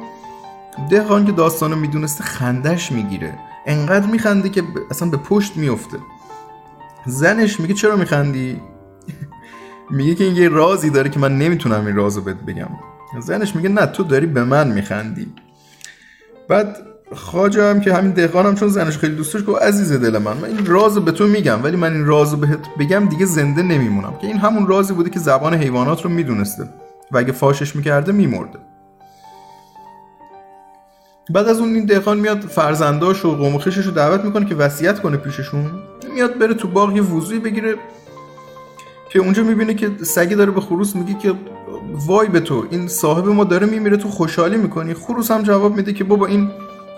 دهقان که داستانو می‌دونسته خندش می‌گیره. انقدر میخنده که اصلا به پشت میفته. زنش میگه چرا میخندی؟ میگه که این یه رازی داره که من نمی‌تونم این رازو بهت بگم. زنش میگه نه تو داری به من میخندی. بعد خاجه هم که همین دهقانم چون زنش خیلی دوست داشت گفت عزیز دل من من این رازو به تو میگم ولی من این رازو بهت بگم دیگه زنده نمیمونم. که این همون رازی بوده که زبان حیوانات رو می‌دونسته و اگه فاشش می‌کرده میمرده. بعد از اون این دهقان میاد فرزنداش و قوم رو دعوت می‌کنه که وصیت کنه پیششون. میاد بره تو باغ یه وضوعی بگیره که اونجا می‌بینه که سگی داره به خروس میگه که وای به تو این صاحب ما داره میمیره تو خوشحالی می‌کنی. خروس هم جواب میده که بابا این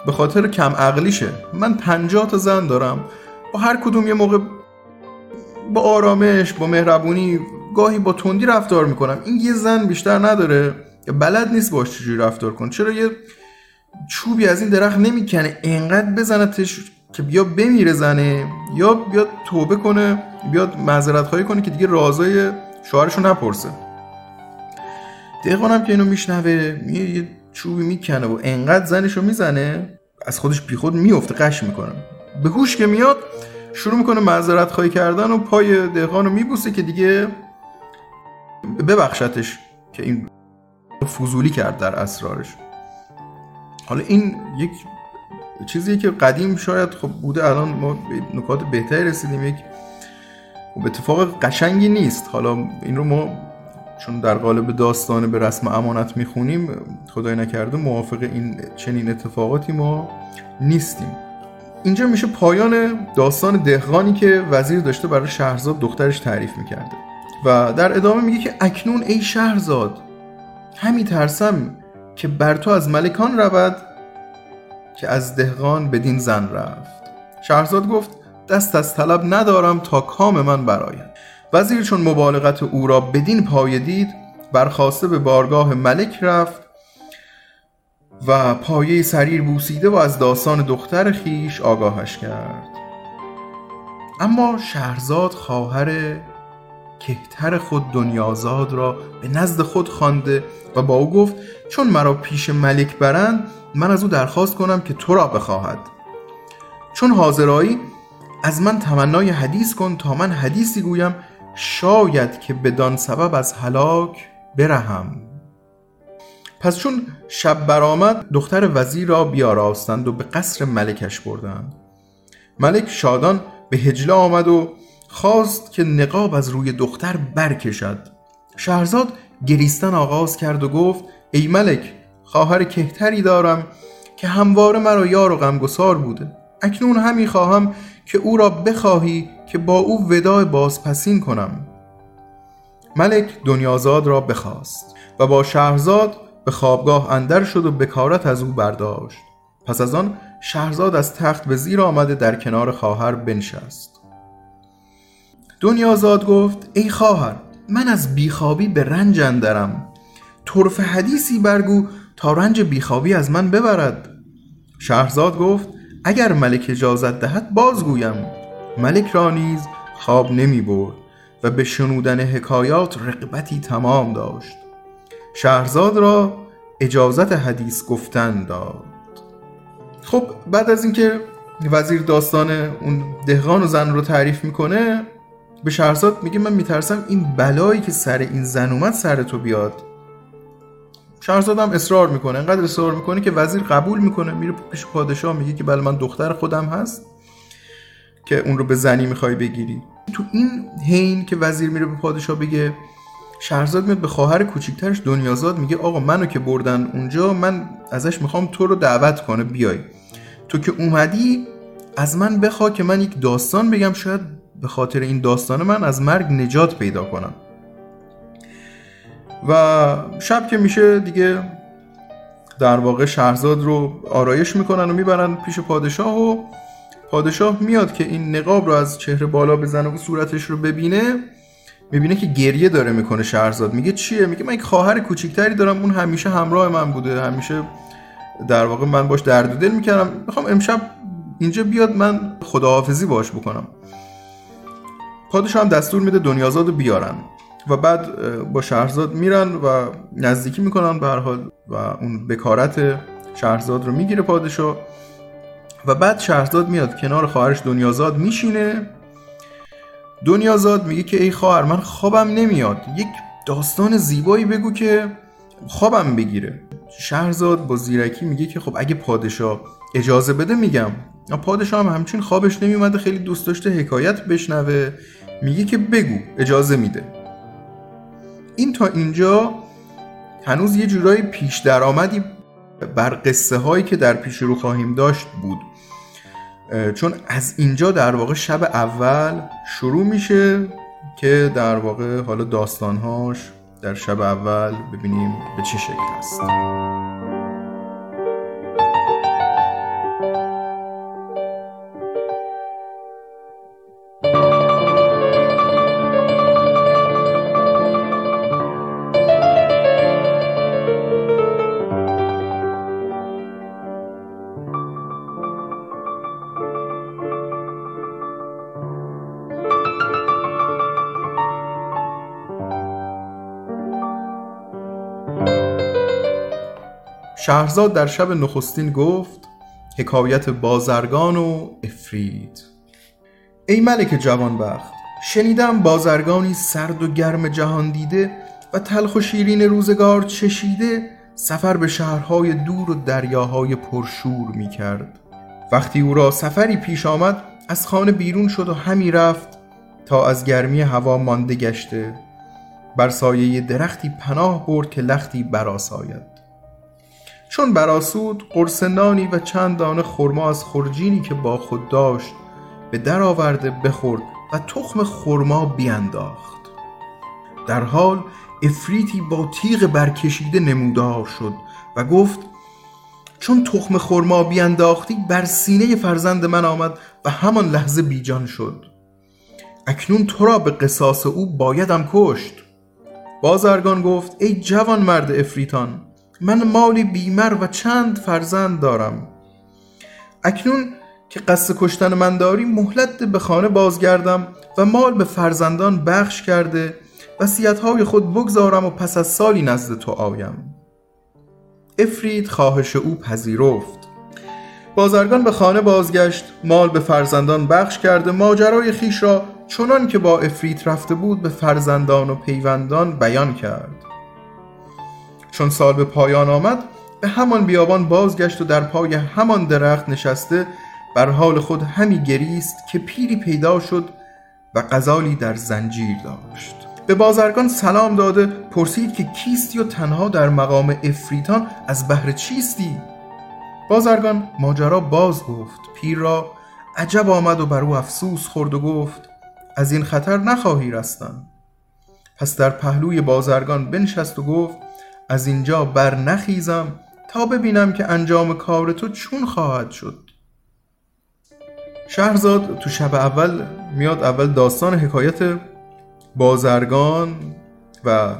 به خاطر کم عقلیشه. من پنجاه تا زن دارم. با هر کدوم یه موقع با آرامش با مهربونی گاهی با تندی رفتار می‌کنم. این یه زن بیشتر نداره. بلد نیست باش چجوری رفتار کن چرا یه چوبی از این درخت نمی‌کنه؟ انقدر بزنتش که بیا بمیره زنه یا بیاد توبه کنه بیاد معذرت خواهی کنه که دیگه رازای شوهرشو نپرسه. دقیقانم که اینو میشنوه یه چوبی می‌کنه و انقدر زنشو می‌زنه از خودش بیخود میفته قش می‌کنه. به هوش که میاد شروع می‌کنه معذرت خواهی کردن و پای دهقان رو میبوسه که دیگه ببخشتش که این فضولی کرد در اسرارش. حالا این یک چیزی که قدیم شاید خب بوده الان ما به نکات بهتری رسیدیم. یک خب اتفاق قشنگی نیست. حالا این رو ما چون در قالب داستان به رسم امانت می‌خونیم خدای نکرده موافق این چنین اتفاقاتی ما نیستیم. اینجا میشه پایان داستان دهقانی که وزیر داشته برای شهرزاد دخترش تعریف می‌کرده. و در ادامه میگه که اکنون ای شهرزاد همی ترسم که بر تو از ملکان رود که از دهقان بدین زن رفت. شهرزاد گفت دست از طلب ندارم تا کام من براید وزیر چون مبالغت او را بدین پایه دید برخواسته به بارگاه ملک رفت و پایه سریر بوسیده و از داستان دختر خیش آگاهش کرد. اما شهرزاد خواهر کهتر خود دنیازاد را به نزد خود خوانده و با او گفت چون مرا پیش ملک برند من از او درخواست کنم که تو را بخواهد. چون حاضرایی از من تمنای حدیث کن تا من حدیثی گویم شاید که بدان سبب از هلاک برهم. پس چون شب برآمد دختر وزیر را بیاراستند و به قصر ملکش بردند. ملک شادان به هجله آمد و خواست که نقاب از روی دختر برکشد. شهرزاد گریستن آغاز کرد و گفت ای ملک خواهر کهتری دارم که همواره مرا یار و غمگسار بوده. اکنون همی خواهم که او را بخواهی که با او وداع بازپسین کنم. ملک دنیازاد را بخواست و با شهرزاد به خوابگاه اندر شد و بکارت از او برداشت. پس از آن شهرزاد از تخت به زیر آمده در کنار خواهر بنشست. دنیازاد گفت ای خواهر من از بیخوابی به رنج اندرم. طرف حدیثی برگو تا رنج بیخوابی از من ببرد. شهرزاد گفت اگر ملک اجازت دهد بازگویم. ملک را نیز خواب نمی برد و به شنودن حکایات رقبتی تمام داشت. شهرزاد را اجازت حدیث گفتن داد. خب بعد از اینکه وزیر داستان اون دهقان و زن رو تعریف می‌کنه به شهرزاد میگه من میترسم این بلایی که سر این زن اومد سر تو بیاد. شهرزاد هم اصرار می‌کنه انقدر اصرار می‌کنه که وزیر قبول می‌کنه میره پیش پادشاه میگه که بله من دختر خودم هست. که اون رو به زنی می‌خوای بگیری. تو این حین که وزیر میره به پادشاه بگه شهرزاد میاد به خواهر کوچیکترش دنیازاد میگه آقا منو که بردن اونجا من ازش می‌خوام تو رو دعوت کنه بیای. تو که اومدی از من بخوا که من یک داستان بگم شاید به خاطر این داستان من از مرگ نجات پیدا کنم. و شب که میشه دیگه در واقع شهرزاد رو آرایش می‌کنن و می‌برن پیش پادشاه و پادشاه میاد که این نقاب رو از چهره بالا بزنه و صورتش رو ببینه می‌بینه که گریه داره می‌کنه شهرزاد. میگه چیه؟ میگه من یک خواهر کوچیکتری دارم اون همیشه همراه من بوده همیشه در واقع من باش درد دل می‌کردم. می‌خوام امشب اینجا بیاد من خداحافظی باش بکنم. پادشاه هم دستور میده دنیازاد رو بیارن و بعد با شهرزاد میرن و نزدیکی می‌کنن به هر حال و اون بکارت شهرزاد رو می‌گیره پادشاه. و بعد شهرزاد میاد کنار خواهرش دنیازاد میشینه. دنیازاد میگه که ای خواهر من خوابم نمیاد. یک داستان زیبایی بگو که خوابم بگیره. شهرزاد با زیرکی میگه که خب اگه پادشاه اجازه بده میگم. پادشاه هم همچین خوابش نمیومده خیلی دوست داشته حکایت بشنوه. میگه که بگو اجازه میده. این تا اینجا هنوز یه جورایی پیش درآمدی بر قصه هایی که در پیش رو خواهیم داشت بود. چون از اینجا در واقع شب اول شروع میشه که در واقع حالا داستانهاش در شب اول ببینیم به چه شکل هست شهرزاد در شب نخستین گفت حکایت بازرگان و افرید. ای ملک جوانبخت شنیدم بازرگانی سرد و گرم جهان دیده و تلخ و شیرین روزگار چشیده سفر به شهرهای دور و دریاهای پرشور می کرد وقتی او را سفری پیش آمد از خانه بیرون شد و همی رفت تا از گرمی هوا مانده گشته. بر سایه درختی پناه برد که لختی براساید چون براسود قرص نانی و چند دانه خرما از خرجینی که با خود داشت به در آورده بخورد و تخم خرما بیانداخت در حال افریتی با تیغ برکشیده نمودار شد و گفت چون تخم خرما بیانداختی بر سینه فرزند من آمد و همان لحظه بیجان شد. اکنون تو را به قصاص او بایدم کشت. بازرگان گفت ای جوان مرد افریتان من مالی بیمر و چند فرزند دارم. اکنون که قصد کشتن من داری مهلت به خانه بازگردم و مال به فرزندان بخش کرده وسیعتهای خود بگذارم و پس از سالی نزد تو آیم. افرید خواهش او پذیرفت. بازرگان به خانه بازگشت مال به فرزندان بخش کرده ماجرای خیش را چنان که با افرید رفته بود به فرزندان و پیوندان بیان کرد. چون سال به پایان آمد به همان بیابان بازگشت و در پای همان درخت نشسته بر حال خود همی گریست که پیری پیدا شد و غزالی در زنجیر داشت. به بازرگان سلام داده پرسید که کیستی و تنها در مقام افریتان از بهر چیستی؟ بازرگان ماجرا باز گفت. پیر را عجب آمد و بر او افسوس خورد و گفت از این خطر نخواهی رستن. پس در پهلوی بازرگان بنشست و گفت از اینجا بر نخیزم تا ببینم که انجام کار تو چون خواهد شد. شهرزاد تو شب اول میاد اول داستان حکایت بازرگان و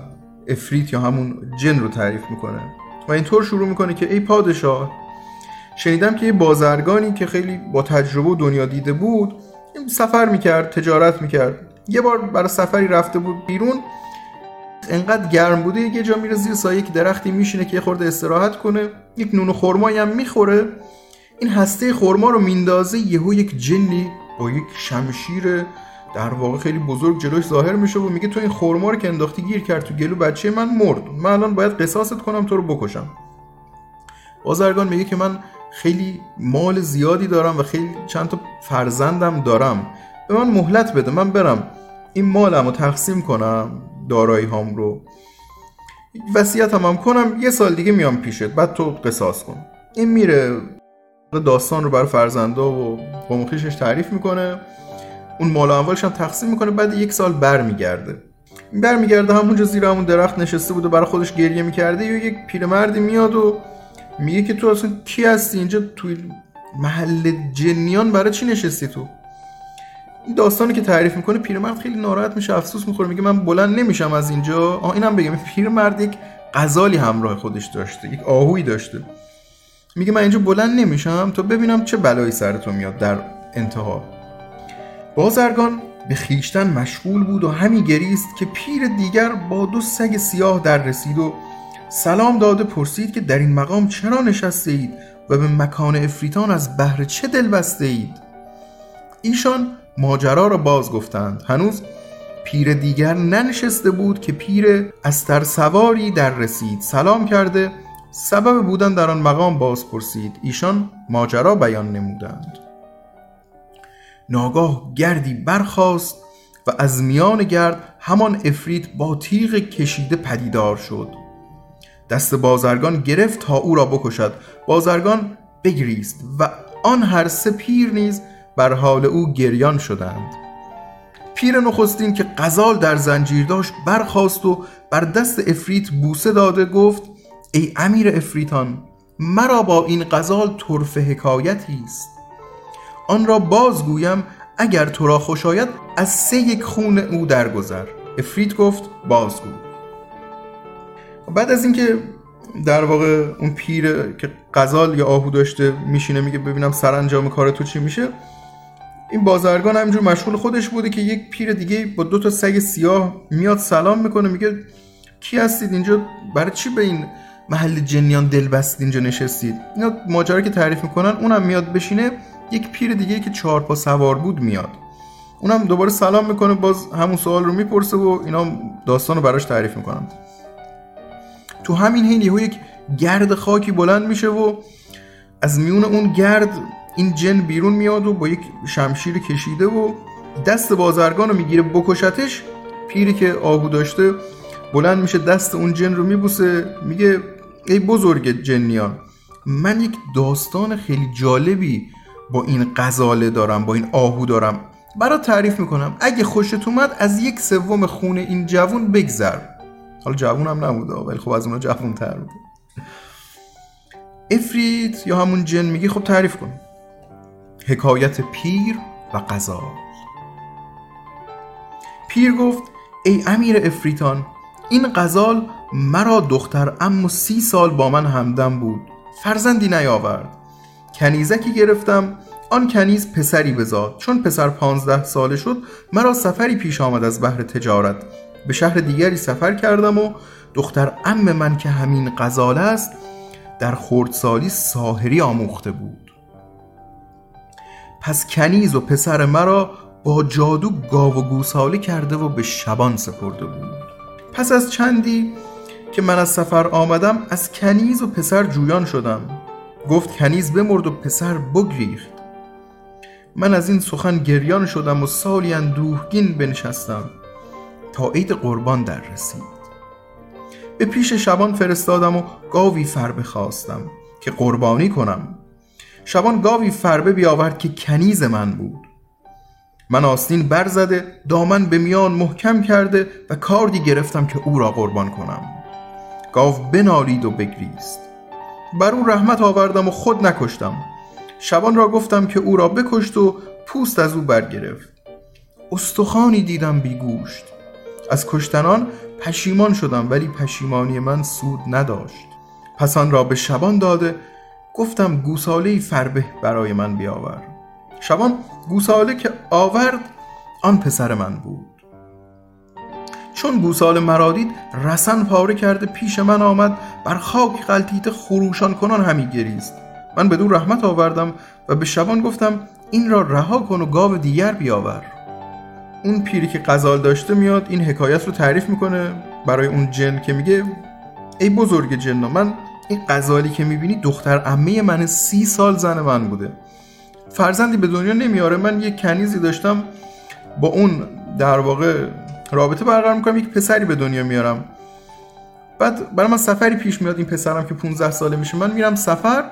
افریت یا همون جن رو تعریف می‌کنه و اینطور شروع می‌کنه که ای پادشاه شنیدم که یه بازرگانی که خیلی با تجربه و دنیا دیده بود سفر می‌کرد تجارت می‌کرد. یه بار برای سفری رفته بود بیرون انقدر گرم بوده یه جا میره زیر سایه یک درختی میشینه که یه خورده استراحت کنه یک نون و خرمایی هم می‌خوره. این هسته خرما رو میندازه یهو یک جنی با یک شمشیر در واقع خیلی بزرگ جلوش ظاهر میشه و میگه تو این خرما رو که انداختی گیر کرد تو گلو بچه من مرد. من الان باید قصاصت کنم تو رو بکشم. بازرگان میگه که من خیلی مال زیادی دارم و خیلی چند تا فرزندم دارم. به من مهلت بده من برم. این مالم رو تقسیم کنم دارایی هام رو. وسیعت هم, کنم یه سال دیگه میام پیشت بعد تو قصاص کن. این میره داستان رو برای فرزندا و قومخیشش تعریف می‌کنه. اون مال اموالش هم تقسیم می‌کنه بعد یک سال برمیگرده. برمیگرده همونجا زیر همون درخت نشسته بود و برای خودش گریه می‌کرده یا یک پیرمردی میاد و میگه که تو اصلا کی هستی؟ اینجا توی محل جنیان برای چی نشستی تو؟ این داستانی که تعریف می‌کنه پیرمرد خیلی ناراحت میشه افسوس می‌خوره میگه من بلند نمیشم از اینجا. آه اینم بگم پیرمرد یک غزالی همراه خودش داشته یک آهوی داشته. میگه من اینجا بلند نمیشم تا ببینم چه بلایی سر تو میاد در انتها. بازرگان به خیشتن مشغول بود و همی گریست که پیر دیگر با دو سگ سیاه در رسید و سلام داده پرسید که در این مقام چرا نشسته اید و به مکان افریتان از بهر چه دل بسته اید ایشان ماجرا را باز گفتند. هنوز پیر دیگر ننشسته بود که پیر استر سواری در رسید. سلام کرده سبب بودن در آن مقام باز پرسید. ایشان ماجرا بیان نمودند. ناگاه گردی برخاست و از میان گرد همان افرید با تیغ کشیده پدیدار شد. دست بازرگان گرفت تا او را بکشد. بازرگان بگریست و آن هر سه پیر نیز بر حال او گریان شدند. پیر نخستین که قزال در زنجیر داشت برخاست و بر دست افریت بوسه داده گفت ای امیر افریتان مرا با این قزال طرف حکایتی است. آن را بازگویم اگر تو را خوش آید از سه یک خون او درگذر. افریت گفت بازگو بعد از اینکه در واقع اون پیر که قزال یا آهو داشته میشینه میگه ببینم سرانجام کار تو چی میشه این بازرگان همینجور مشغول خودش بوده که یک پیر دیگه با دو تا سگ سیاه میاد سلام می‌کنه میگه کی هستید اینجا؟ برای چی به این محل جنیان دل بستید اینجا نشستید؟ اینا ماجرا که تعریف می‌کنن اونم میاد بشینه یک پیر دیگه که چهار پا سوار بود میاد. اونم دوباره سلام می‌کنه باز همون سوال رو می‌پرسه و اینا داستان رو براش تعریف می‌کنن. تو همین حین یهو یک گرد خاکی بلند میشه و از میون اون گرد این جن بیرون میاد و با یک شمشیر کشیده و دست بازرگان رو می‌گیره بکشتش. پیری که آهو داشته بلند میشه دست اون جن رو میبوسه میگه ای بزرگ جنیان من یک داستان خیلی جالبی با این غزاله دارم با این آهو دارم. برات تعریف می‌کنم. اگه خوشت اومد از یک سوم خون این جوون بگذر. حالا جوون هم نبوده ولی خب از اونا جوون تر بود افریت یا همون جن میگه خب تعریف کن. حکایت پیر و غزال پیر گفت ای امیر افریتان این غزال مرا دختر اما سی سال با من همدم بود. فرزندی نیاورد. کنیزکی گرفتم آن کنیز پسری بزاد چون پسر پانزده ساله شد مرا سفری پیش آمد از بحر تجارت. به شهر دیگری سفر کردم و دختر ام من که همین غزال است در خردسالی ساهری آموخته بود. پس کنیز و پسر مرا با جادو گاو و گوساله کرده و به شبان سپرده بود. پس از چندی که من از سفر آمدم از کنیز و پسر جویان شدم. گفت کنیز بمرد و پسر بگریخت. من از این سخن گریان شدم و سالی اندوهگین بنشستم تا عید قربان در رسید. به پیش شبان فرستادم و گاوی فربه خواستم که قربانی کنم. شبان گاوی فربه بیاورد که کنیز من بود. من آستین برزده دامن به میان محکم کرده و کاردی گرفتم که او را قربان کنم. گاو بنالید و بگریست. بر او رحمت آوردم و خود نکشتم. شبان را گفتم که او را بکشت و پوست از او برگرفت. استخوانی دیدم بیگوشت از کشتنان پشیمان شدم ولی پشیمانی من سود نداشت. پس آن را به شبان داده گفتم گوساله فربه برای من بیاور. شبان گوساله که آورد آن پسر من بود. چون گوساله مرا دید رسن پاره کرده پیش من آمد بر خاک غلطیت خروشان کنان همی گریست. من بدون رحمت آوردم و به شبان گفتم این را رها کن و گاو دیگر بیاور. اون پیری که غزال داشته میاد این حکایت رو تعریف می‌کنه برای اون جن که میگه ای بزرگ جنا من این غزالی که می‌بینی دختر امه من سی سال زن من بوده. فرزندی به دنیا نمیاره من یک کنیزی داشتم با اون در واقع رابطه برقرار می‌کنم یک پسری به دنیا میارم بعد برای من سفری پیش میاد این پسرم که 15 ساله میشه من میرم سفر.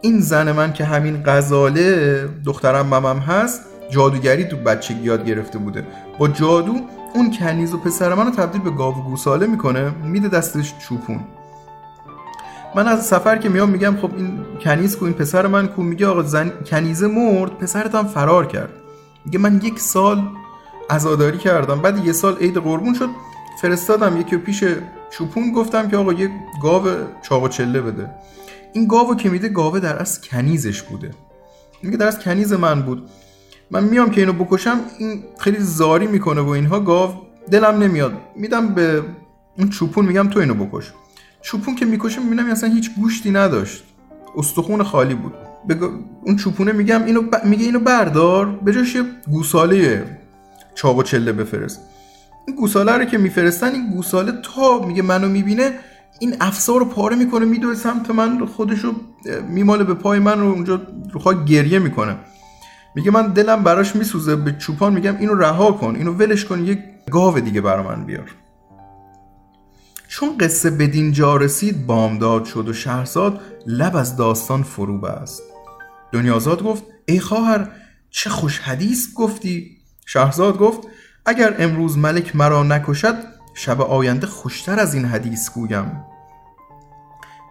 این زن من که همین غزاله دخترم ممم هست جادوگری تو بچگی یاد گرفته بوده. با جادو اون کنیز و پسر منو تبدیل به گاو و گوساله می‌کنه میده دستش چوپون. من از سفر که میام میگم خب این کنیز کو این پسر من کو؟ میگه آقا زن کنیزه مرد پسرت هم فرار کرد. میگه من یک سال عزاداری کردم. بعد یه سال عید قربون شد فرستادم. یکی پیش چوپون گفتم که آقا یه گاو چاق و چله بده. این گاو که میده گاوه در از کنیزش بوده. میگه در از کنیز من بود. من میام که اینو بکشم این خیلی زاری می‌کنه و اینها گاو دلم نمیاد. میدم به اون چوپون میگم تو اینو بکش. چوپون که می‌کشه می‌بینم اصلا هیچ گوشتی نداشت. استخون خالی بود. بگو اون چوپونه میگم اینو ب... میگه اینو بردار به جاش گوساله چاق و چله بفرست. این گوساله رو که میفرستن این گوساله تا میگه منو می‌بینه این افسار رو پاره می‌کنه میدوه سمت من خودشو میماله به پای من رو اونجا رو گریه می‌کنه. میگه من دلم براش میسوزه به چوپان میگم اینو رها کن اینو ولش کن یک گاو دیگه برا من بیار. چون قصه بدین جا رسید بامداد شد و شهرزاد لب از داستان فرو بست. دنیازاد گفت ای خواهر چه خوش حدیث گفتی؟ شهرزاد گفت اگر امروز ملک مرا نکشد شب آینده خوشتر از این حدیث گویم.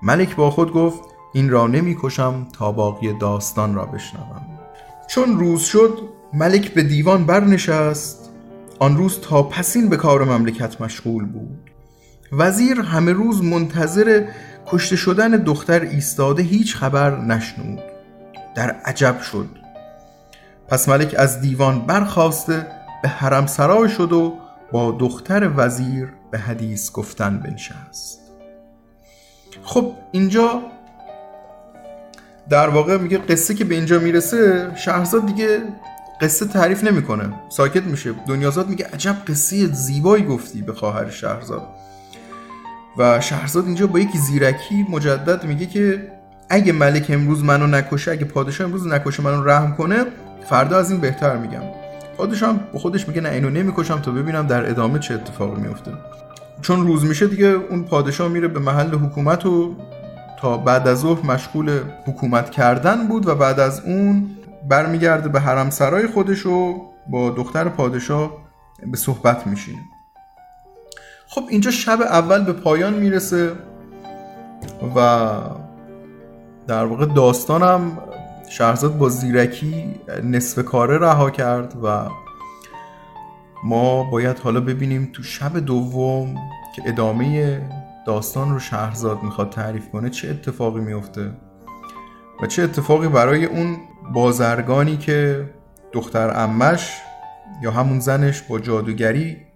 ملک با خود گفت این را نمی کشم تا باقی داستان را بشنوم. چون روز شد ملک به دیوان برنشست. آن روز تا پسین به کار مملکت مشغول بود. وزیر همه روز منتظر کشته شدن دختر ایستاده هیچ خبر نشنود. در عجب شد. پس ملک از دیوان برخواسته به حرم سرای شد و با دختر وزیر به حدیث گفتن بنشست. خب اینجا در واقع میگه قصه که به اینجا می‌رسه شهرزاد دیگه قصه تعریف نمی‌کنه. ساکت میشه. دنیازاد میگه عجب قصه زیبایی گفتی به خواهر شهرزاد. و شهرزاد اینجا با یک زیرکی مجدد میگه که اگه ملک امروز منو نکشه اگه پادشاه امروز نکشه منو رحم کنه فردا از این بهتر میگم. پادشاه با خودش میگه نه اینو نمی‌کشم تا ببینم در ادامه چه اتفاقی میفته. چون روز میشه دیگه اون پادشاه میره به محل حکومت و تا بعد از ظهر مشغول حکومت کردن بود و بعد از اون برمیگرده به حرم سرای خودش و با دختر پادشاه به صحبت میشینه. خب اینجا شب اول به پایان می‌رسه و در واقع داستانم شهرزاد با زیرکی نصف کاره رها کرد و ما باید حالا ببینیم تو شب دوم که ادامه داستان رو شهرزاد می‌خواد تعریف کنه چه اتفاقی میفته و چه اتفاقی برای اون بازرگانی که دختر امش یا همون زنش با جادوگری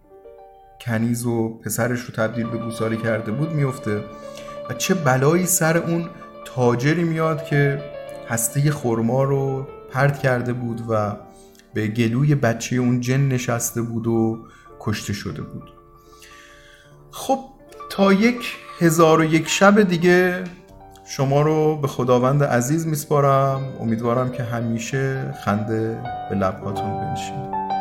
کنیز و پسرش رو تبدیل به گوساله کرده بود میفته و چه بلایی سر اون تاجری میاد که هسته خرما رو پرت کرده بود و به گلوی بچه اون جن نشسته بود و کشته شده بود. خب تا یک هزار و یک شب دیگه شما رو به خداوند عزیز میسپارم. امیدوارم که همیشه خنده به لبهاتون بنشینه.